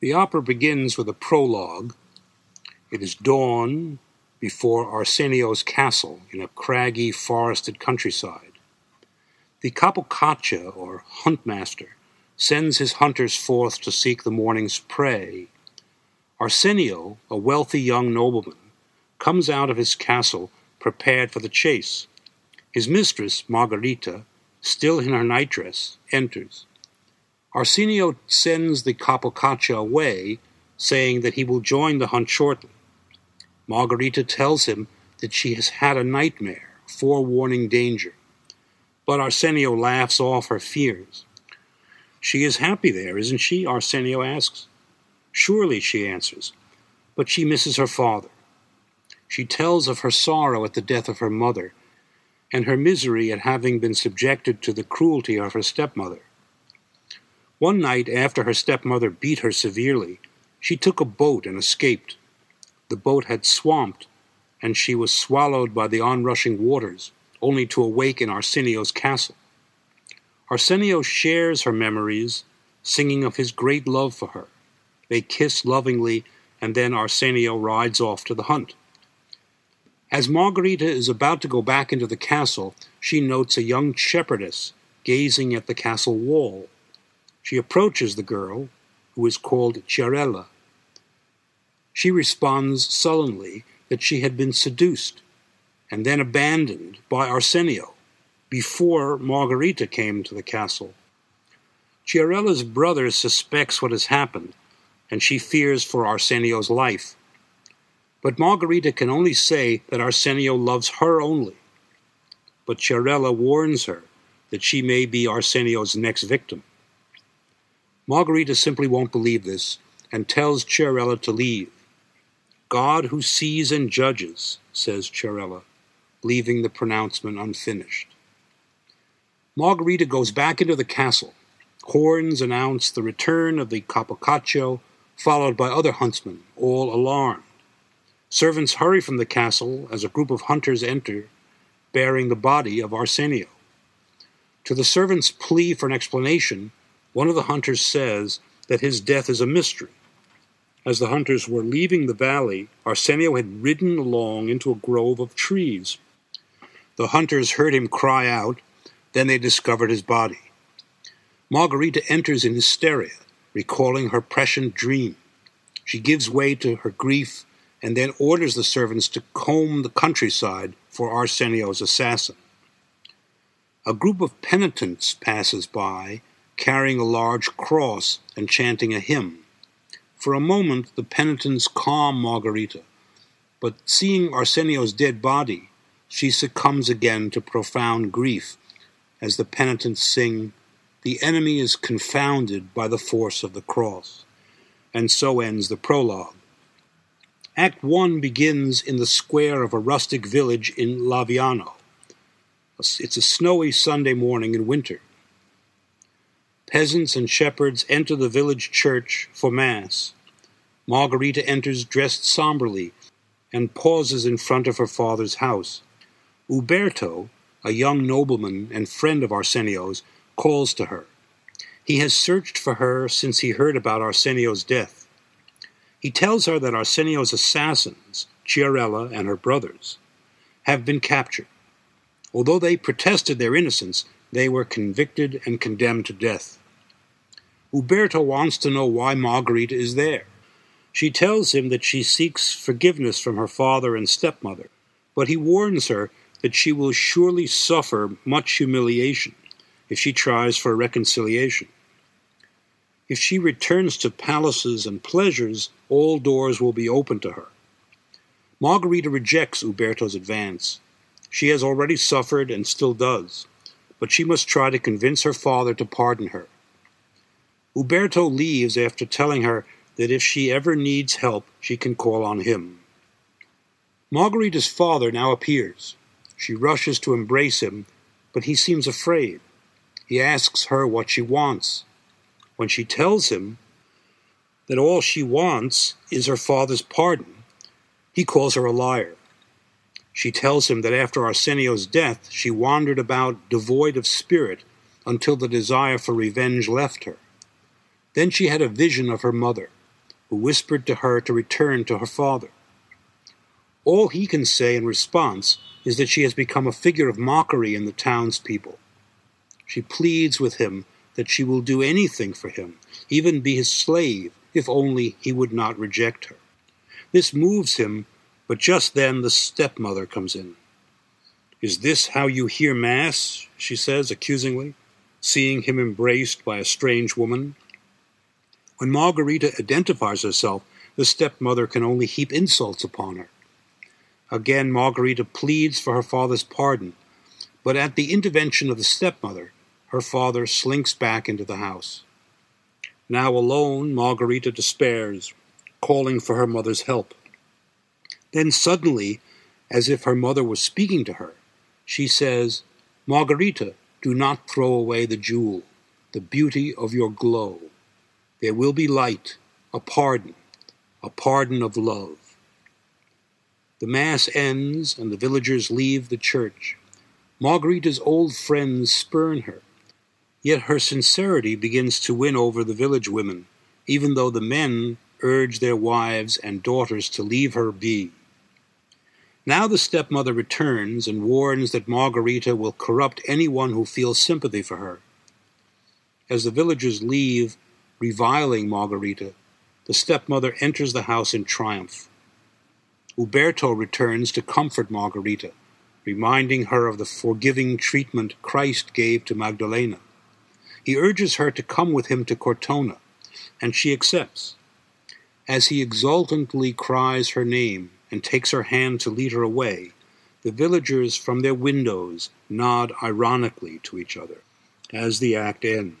The opera begins with a prologue. It is dawn before Arsenio's castle in a craggy, forested countryside. The Capocaccia, or huntmaster, sends his hunters forth to seek the morning's prey. Arsenio, a wealthy young nobleman, comes out of his castle prepared for the chase. His mistress, Margarita, still in her nightdress, enters. Arsenio sends the Capocaccia away, saying that he will join the hunt shortly. Margarita tells him that she has had a nightmare, forewarning danger. But Arsenio laughs off her fears. She is happy there, isn't she? Arsenio asks. Surely, she answers, but she misses her father. She tells of her sorrow at the death of her mother and her misery at having been subjected to the cruelty of her stepmother. One night, after her stepmother beat her severely, she took a boat and escaped. The boat had swamped, and she was swallowed by the onrushing waters, only to awake in Arsenio's castle. Arsenio shares her memories, singing of his great love for her. They kiss lovingly, and then Arsenio rides off to the hunt. As Margarita is about to go back into the castle, she notes a young shepherdess gazing at the castle wall. She approaches the girl, who is called Chiarella. She responds sullenly that she had been seduced and then abandoned by Arsenio before Margarita came to the castle. Chiarella's brother suspects what has happened, and she fears for Arsenio's life. But Margarita can only say that Arsenio loves her only. But Chiarella warns her that she may be Arsenio's next victim. Margarita simply won't believe this and tells Chiarella to leave. God who sees and judges, says Chiarella, leaving the pronouncement unfinished. Margarita goes back into the castle. Horns announce the return of the Capocaccia, followed by other huntsmen, all alarmed. Servants hurry from the castle as a group of hunters enter, bearing the body of Arsenio. To the servant's plea for an explanation, one of the hunters says that his death is a mystery. As the hunters were leaving the valley, Arsenio had ridden along into a grove of trees. The hunters heard him cry out, then they discovered his body. Margarita enters in hysteria, recalling her prescient dream. She gives way to her grief and then orders the servants to comb the countryside for Arsenio's assassin. A group of penitents passes by carrying a large cross and chanting a hymn. For a moment, the penitents calm Margarita, but seeing Arsenio's dead body, she succumbs again to profound grief as the penitents sing, The enemy is confounded by the force of the cross. And so ends the prologue. Act 1 begins in the square of a rustic village in Laviano. It's a snowy Sunday morning in winter peasants and shepherds enter the village church for Mass. Margarita enters dressed somberly and pauses in front of her father's house. Uberto, a young nobleman and friend of Arsenio's, calls to her. He has searched for her since he heard about Arsenio's death. He tells her that Arsenio's assassins, Chiarella and her brothers, have been captured. Although they protested their innocence, they were convicted and condemned to death. Uberto wants to know why Marguerite is there. She tells him that she seeks forgiveness from her father and stepmother, but he warns her that she will surely suffer much humiliation if she tries for reconciliation. If she returns to palaces and pleasures, all doors will be open to her. Margarita rejects Uberto's advance. She has already suffered and still does, but she must try to convince her father to pardon her. Uberto leaves after telling her that if she ever needs help, she can call on him. Margarita's father now appears. She rushes to embrace him, but he seems afraid. He asks her what she wants. When she tells him that all she wants is her father's pardon, he calls her a liar. She tells him that after Arsenio's death, she wandered about devoid of spirit until the desire for revenge left her. Then she had a vision of her mother, who whispered to her to return to her father. All he can say in response is that she has become a figure of mockery in the townspeople. She pleads with him that she will do anything for him, even be his slave, if only he would not reject her. This moves him, but just then the stepmother comes in. Is this how you hear Mass? she says accusingly, seeing him embraced by a strange woman. When Margarita identifies herself, the stepmother can only heap insults upon her. Again, Margarita pleads for her father's pardon, but at the intervention of the stepmother, her father slinks back into the house. Now alone, Margarita despairs, calling for her mother's help. Then suddenly, as if her mother was speaking to her, she says, Margarita, do not throw away the jewel, the beauty of your glow. There will be light, a pardon, a pardon of love. The Mass ends, and the villagers leave the church. Margarita's old friends spurn her. Yet her sincerity begins to win over the village women, even though the men urge their wives and daughters to leave her be. Now the stepmother returns and warns that Margarita will corrupt anyone who feels sympathy for her. As the villagers leave, reviling Margarita, the stepmother enters the house in triumph. Uberto returns to comfort Margarita, reminding her of the forgiving treatment Christ gave to Magdalena. He urges her to come with him to Cortona, and she accepts. As he exultantly cries her name and takes her hand to lead her away, the villagers from their windows nod ironically to each other as the act ends.